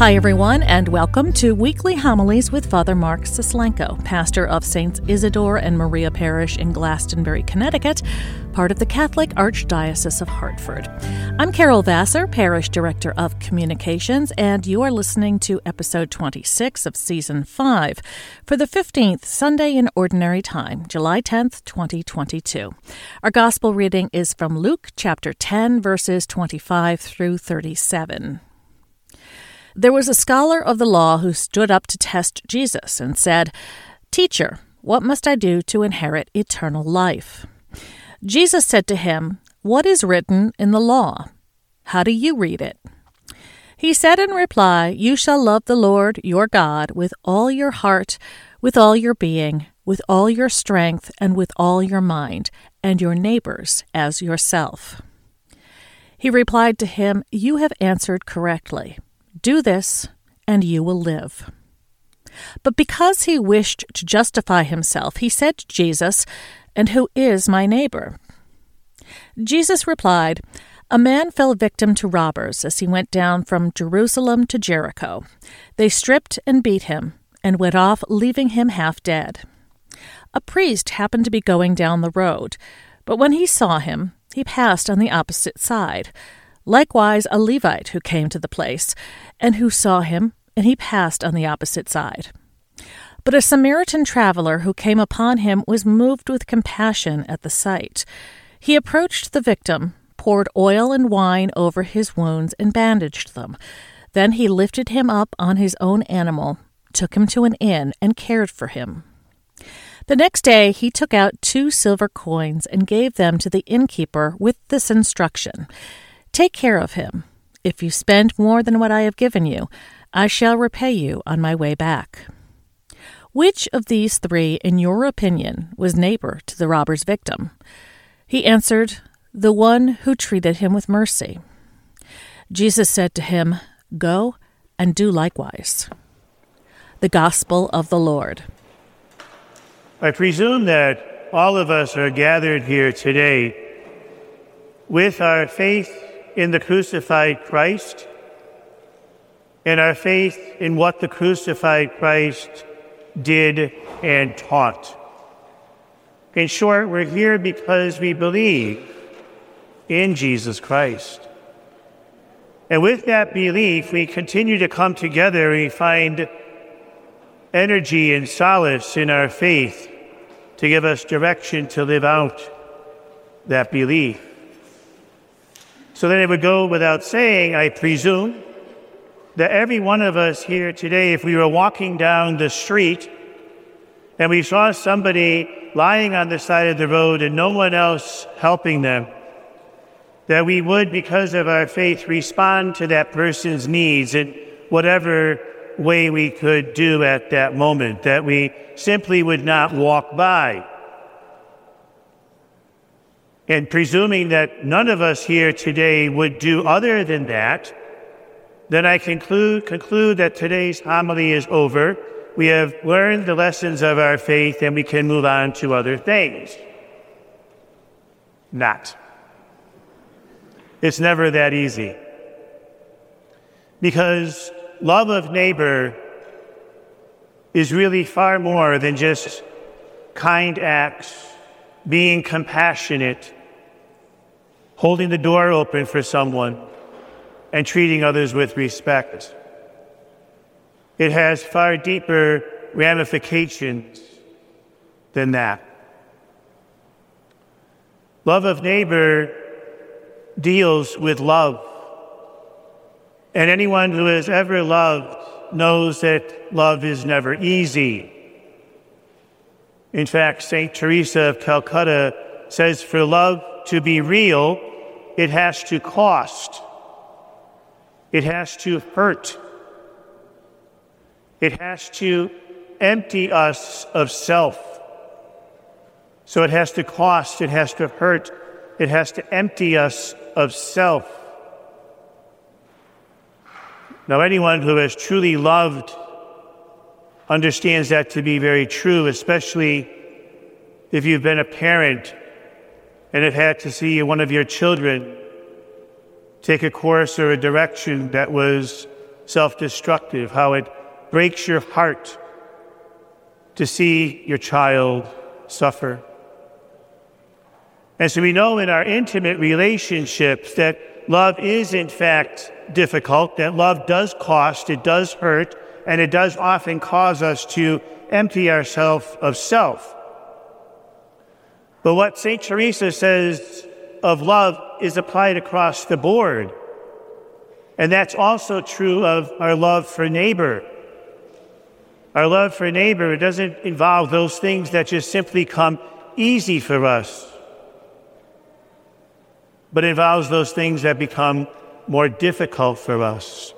Hi, everyone, and welcome to Weekly Homilies with Father Mark Suslenko, pastor of Saints Isidore and Maria Parish in Glastonbury, Connecticut, part of the Catholic Archdiocese of Hartford. I'm Carol Vassar, Parish Director of Communications, and you are listening to episode 26 of Season 5 for the 15th Sunday in Ordinary Time, July 10th, 2022. Our Gospel reading is from Luke chapter 10, verses 25 through 37. There was a scholar of the law who stood up to test Jesus and said, Teacher, what must I do to inherit eternal life? Jesus said to him, What is written in the law? How do you read it? He said in reply, You shall love the Lord your God with all your heart, with all your being, with all your strength, and with all your mind, and your neighbors as yourself. He replied to him, You have answered correctly. Do this, and you will live. But because he wished to justify himself, he said to Jesus, And who is my neighbor? Jesus replied, A man fell victim to robbers as he went down from Jerusalem to Jericho. They stripped and beat him, and went off, leaving him half dead. A priest happened to be going down the road, but when he saw him, he passed on the opposite side. Likewise, a Levite who came to the place, and who saw him, and he passed on the opposite side. But a Samaritan traveler who came upon him was moved with compassion at the sight. He approached the victim, poured oil and wine over his wounds, and bandaged them. Then he lifted him up on his own animal, took him to an inn, and cared for him. The next day he took out two silver coins and gave them to the innkeeper with this instruction Take care of him. If you spend more than what I have given you, I shall repay you on my way back. Which of these three, in your opinion, was neighbor to the robber's victim? He answered, The one who treated him with mercy. Jesus said to him, Go and do likewise. The Gospel of the Lord. I presume that all of us are gathered here today with our faith in the crucified Christ and our faith in what the crucified Christ did and taught. In short, we're here because we believe in Jesus Christ. And with that belief, we continue to come together and we find energy and solace in our faith to give us direction to live out that belief. So then it would go without saying, I presume, that every one of us here today, if we were walking down the street and we saw somebody lying on the side of the road and no one else helping them, that we would, because of our faith, respond to that person's needs in whatever way we could do at that moment, that we simply would not walk by and presuming that none of us here today would do other than that, then I conclude, conclude that today's homily is over. We have learned the lessons of our faith and we can move on to other things. Not. It's never that easy. Because love of neighbor is really far more than just kind acts, being compassionate, holding the door open for someone, and treating others with respect. It has far deeper ramifications than that. Love of neighbor deals with love. And anyone who has ever loved knows that love is never easy. In fact, St. Teresa of Calcutta says for love to be real, it has to cost. It has to hurt. It has to empty us of self. So it has to cost, it has to hurt, it has to empty us of self. Now, anyone who has truly loved understands that to be very true, especially if you've been a parent and have had to see one of your children take a course or a direction that was self destructive, how it breaks your heart to see your child suffer. And so we know in our intimate relationships that love is, in fact, difficult, that love does cost, it does hurt, and it does often cause us to empty ourselves of self. But what St. Teresa says of love is applied across the board. And that's also true of our love for neighbor. Our love for neighbor doesn't involve those things that just simply come easy for us, but involves those things that become more difficult for us.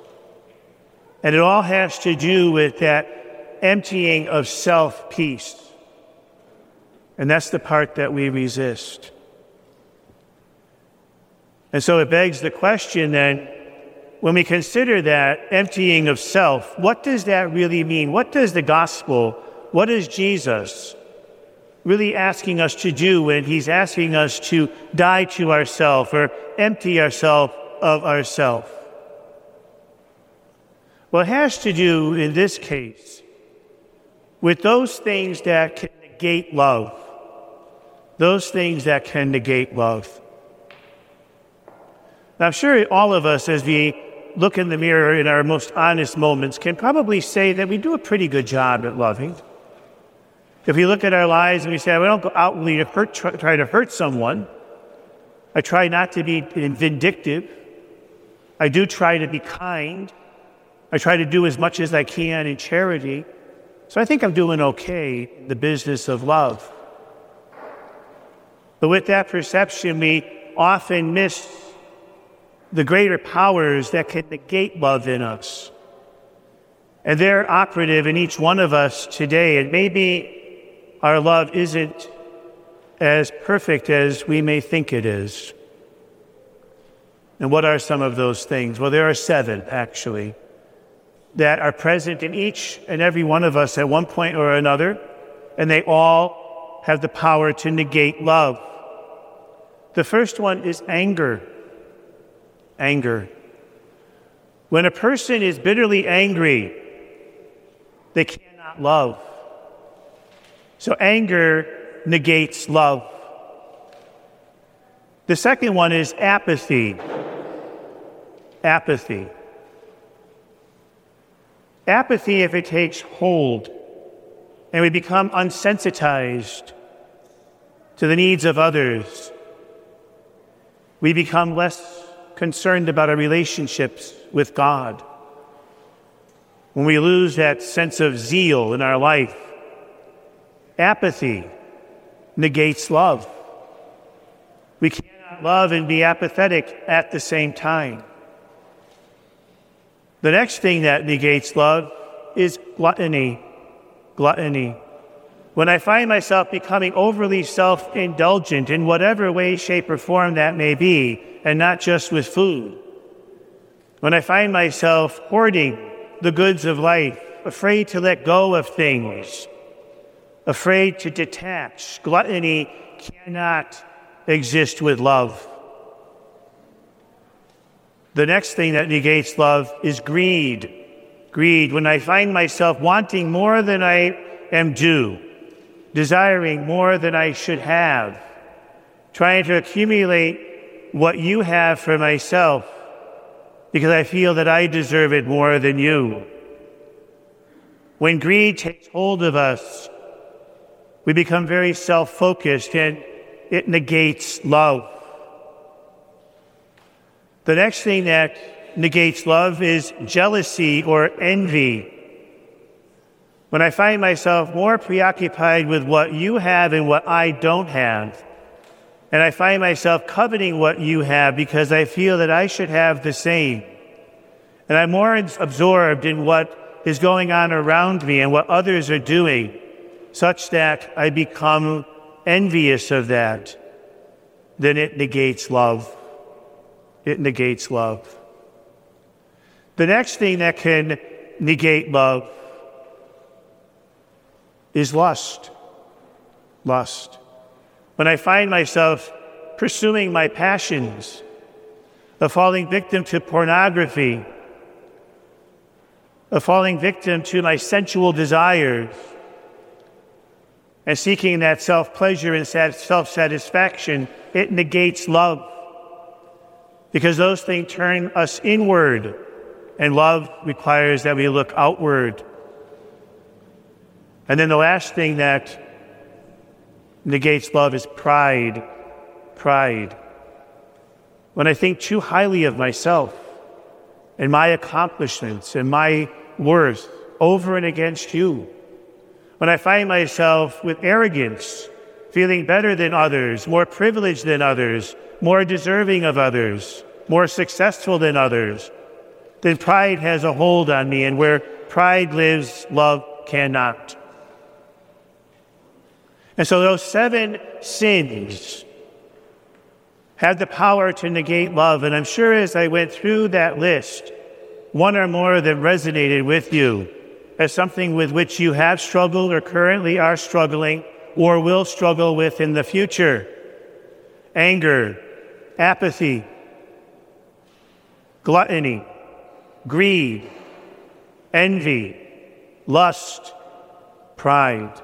And it all has to do with that emptying of self peace. And that's the part that we resist. And so it begs the question then when we consider that emptying of self, what does that really mean? What does the gospel, what is Jesus really asking us to do when he's asking us to die to ourself or empty ourselves of ourself? Well, it has to do in this case with those things that can negate love. Those things that can negate love. Now, I'm sure all of us, as we look in the mirror in our most honest moments, can probably say that we do a pretty good job at loving. If we look at our lives and we say, I don't go outwardly to hurt, try, try to hurt someone, I try not to be vindictive, I do try to be kind, I try to do as much as I can in charity. So I think I'm doing okay in the business of love. But with that perception, we often miss the greater powers that can negate love in us. And they're operative in each one of us today. And maybe our love isn't as perfect as we may think it is. And what are some of those things? Well, there are seven, actually, that are present in each and every one of us at one point or another, and they all have the power to negate love. The first one is anger anger. When a person is bitterly angry, they cannot love. So anger negates love. The second one is apathy. Apathy. Apathy, if it takes hold and we become unsensitized to the needs of others, we become less concerned about our relationships with God, when we lose that sense of zeal in our life, apathy negates love. We cannot love and be apathetic at the same time. The next thing that negates love is gluttony. Gluttony. When I find myself becoming overly self indulgent in whatever way, shape, or form that may be, and not just with food. When I find myself hoarding the goods of life, afraid to let go of things, afraid to detach, gluttony cannot exist with love. The next thing that negates love is greed. Greed, when I find myself wanting more than I am due, desiring more than I should have, trying to accumulate what you have for myself because I feel that I deserve it more than you. When greed takes hold of us, we become very self focused and it negates love. The next thing that negates love is jealousy or envy. When I find myself more preoccupied with what you have and what I don't have, and I find myself coveting what you have because I feel that I should have the same. And I'm more absorbed in what is going on around me and what others are doing, such that I become envious of that. Then it negates love. It negates love. The next thing that can negate love is lust. Lust when I find myself pursuing my passions, of falling victim to pornography, of falling victim to my sensual desires and seeking that self pleasure and self satisfaction, it negates love. Because those things turn us inward, and love requires that we look outward. And then the last thing that negates love is pride. Pride. When I think too highly of myself and my accomplishments and my worth over and against you, when I find myself with arrogance, feeling better than others, more privileged than others, more deserving of others, more successful than others, then pride has a hold on me, and where pride lives, love cannot. And so those seven sins have the power to negate love. And I'm sure as I went through that list, one or more of them resonated with you as something with which you have struggled or currently are struggling or will struggle with in the future anger, apathy, gluttony, greed, envy, lust, pride.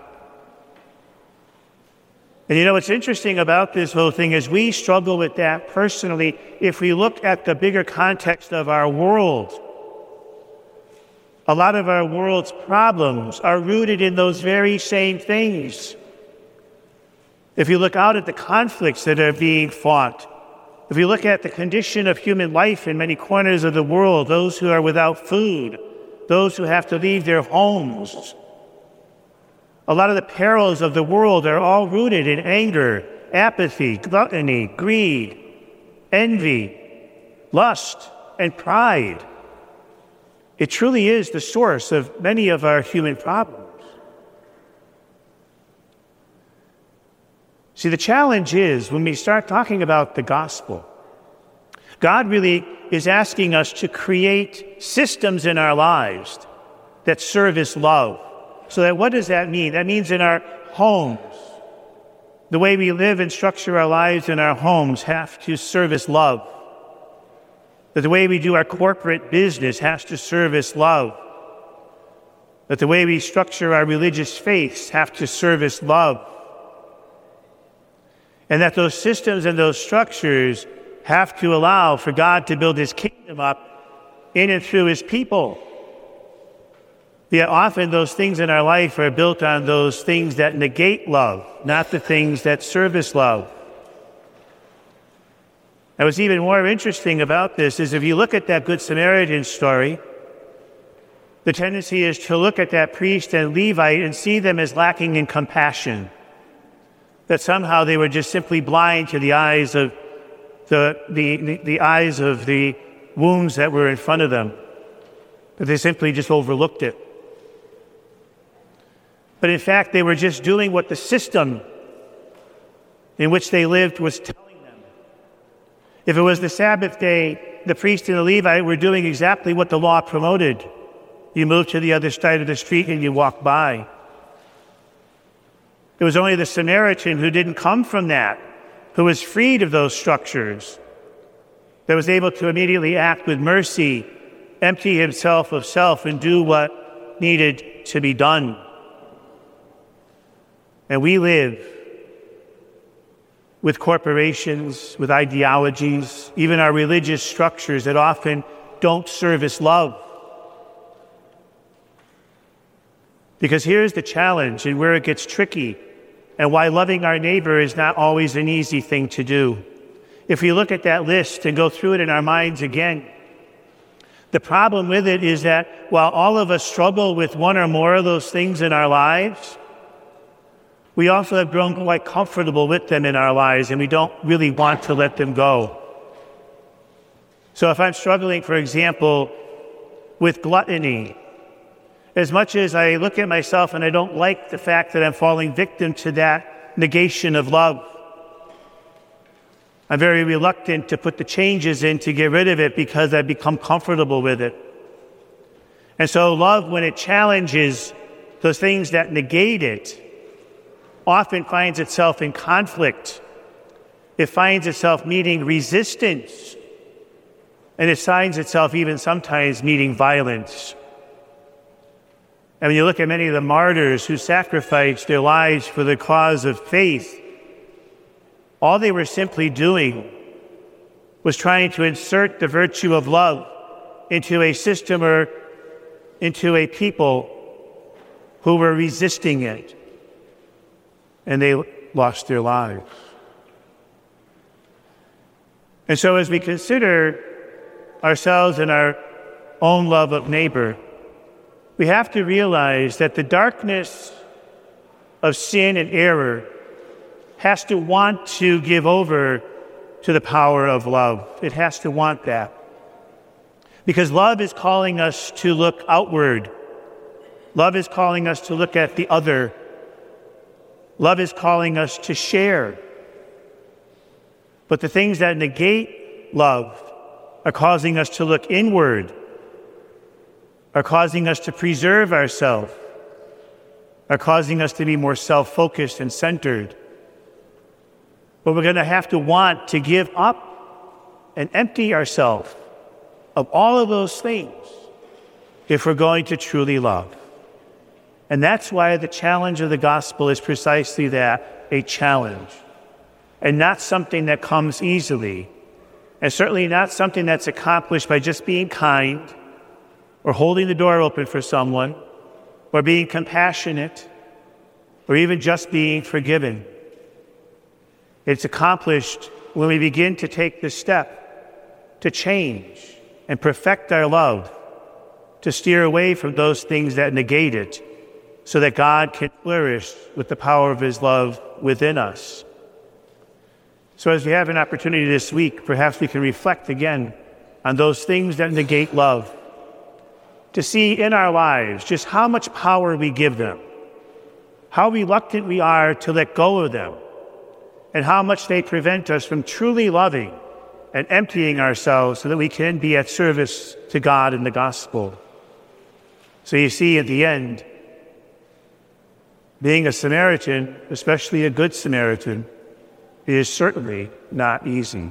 And you know what's interesting about this whole thing is we struggle with that personally if we look at the bigger context of our world a lot of our world's problems are rooted in those very same things. If you look out at the conflicts that are being fought, if you look at the condition of human life in many corners of the world, those who are without food, those who have to leave their homes, a lot of the perils of the world are all rooted in anger, apathy, gluttony, greed, envy, lust, and pride. It truly is the source of many of our human problems. See, the challenge is when we start talking about the gospel, God really is asking us to create systems in our lives that service love. So that what does that mean? That means in our homes, the way we live and structure our lives in our homes have to service love that the way we do our corporate business has to service love, that the way we structure our religious faiths have to service love, and that those systems and those structures have to allow for God to build his kingdom up in and through his people. Yet often those things in our life are built on those things that negate love, not the things that service love. And what's even more interesting about this is if you look at that Good Samaritan story, the tendency is to look at that priest and Levite and see them as lacking in compassion. That somehow they were just simply blind to the eyes of the, the, the, eyes of the wounds that were in front of them. That they simply just overlooked it. But in fact, they were just doing what the system in which they lived was telling them. if it was the Sabbath day, the priest and the Levite were doing exactly what the law promoted. You move to the other side of the street and you walk by. It was only the Samaritan who didn't come from that, who was freed of those structures, that was able to immediately act with mercy, empty himself of self, and do what needed to be done. And we live with corporations, with ideologies, even our religious structures that often don't service love. Because here's the challenge and where it gets tricky, and why loving our neighbor is not always an easy thing to do. If we look at that list and go through it in our minds again, the problem with it is that while all of us struggle with one or more of those things in our lives, we also have grown quite comfortable with them in our lives and we don't really want to let them go. So if I'm struggling, for example, with gluttony, as much as I look at myself and I don't like the fact that I'm falling victim to that negation of love, I'm very reluctant to put the changes in to get rid of it because I've become comfortable with it. And so, love, when it challenges those things that negate it, often finds itself in conflict. It finds itself meeting resistance. And it finds itself even sometimes meeting violence. And when you look at many of the martyrs who sacrificed their lives for the cause of faith, all they were simply doing was trying to insert the virtue of love into a system or into a people who were resisting it. And they lost their lives. And so, as we consider ourselves and our own love of neighbor, we have to realize that the darkness of sin and error has to want to give over to the power of love. It has to want that. Because love is calling us to look outward. Love is calling us to look at the other. Love is calling us to share. But the things that negate love are causing us to look inward, are causing us to preserve ourselves, are causing us to be more self focused and centered. But we're going to have to want to give up and empty ourselves of all of those things if we're going to truly love. And that's why the challenge of the gospel is precisely that a challenge, and not something that comes easily, and certainly not something that's accomplished by just being kind or holding the door open for someone or being compassionate or even just being forgiven. It's accomplished when we begin to take the step to change and perfect our love, to steer away from those things that negate it, so that God can flourish with the power of His love within us. So, as we have an opportunity this week, perhaps we can reflect again on those things that negate love, to see in our lives just how much power we give them, how reluctant we are to let go of them, and how much they prevent us from truly loving and emptying ourselves so that we can be at service to God in the gospel. So you see, at the end, being a Samaritan, especially a good Samaritan, is certainly not easy.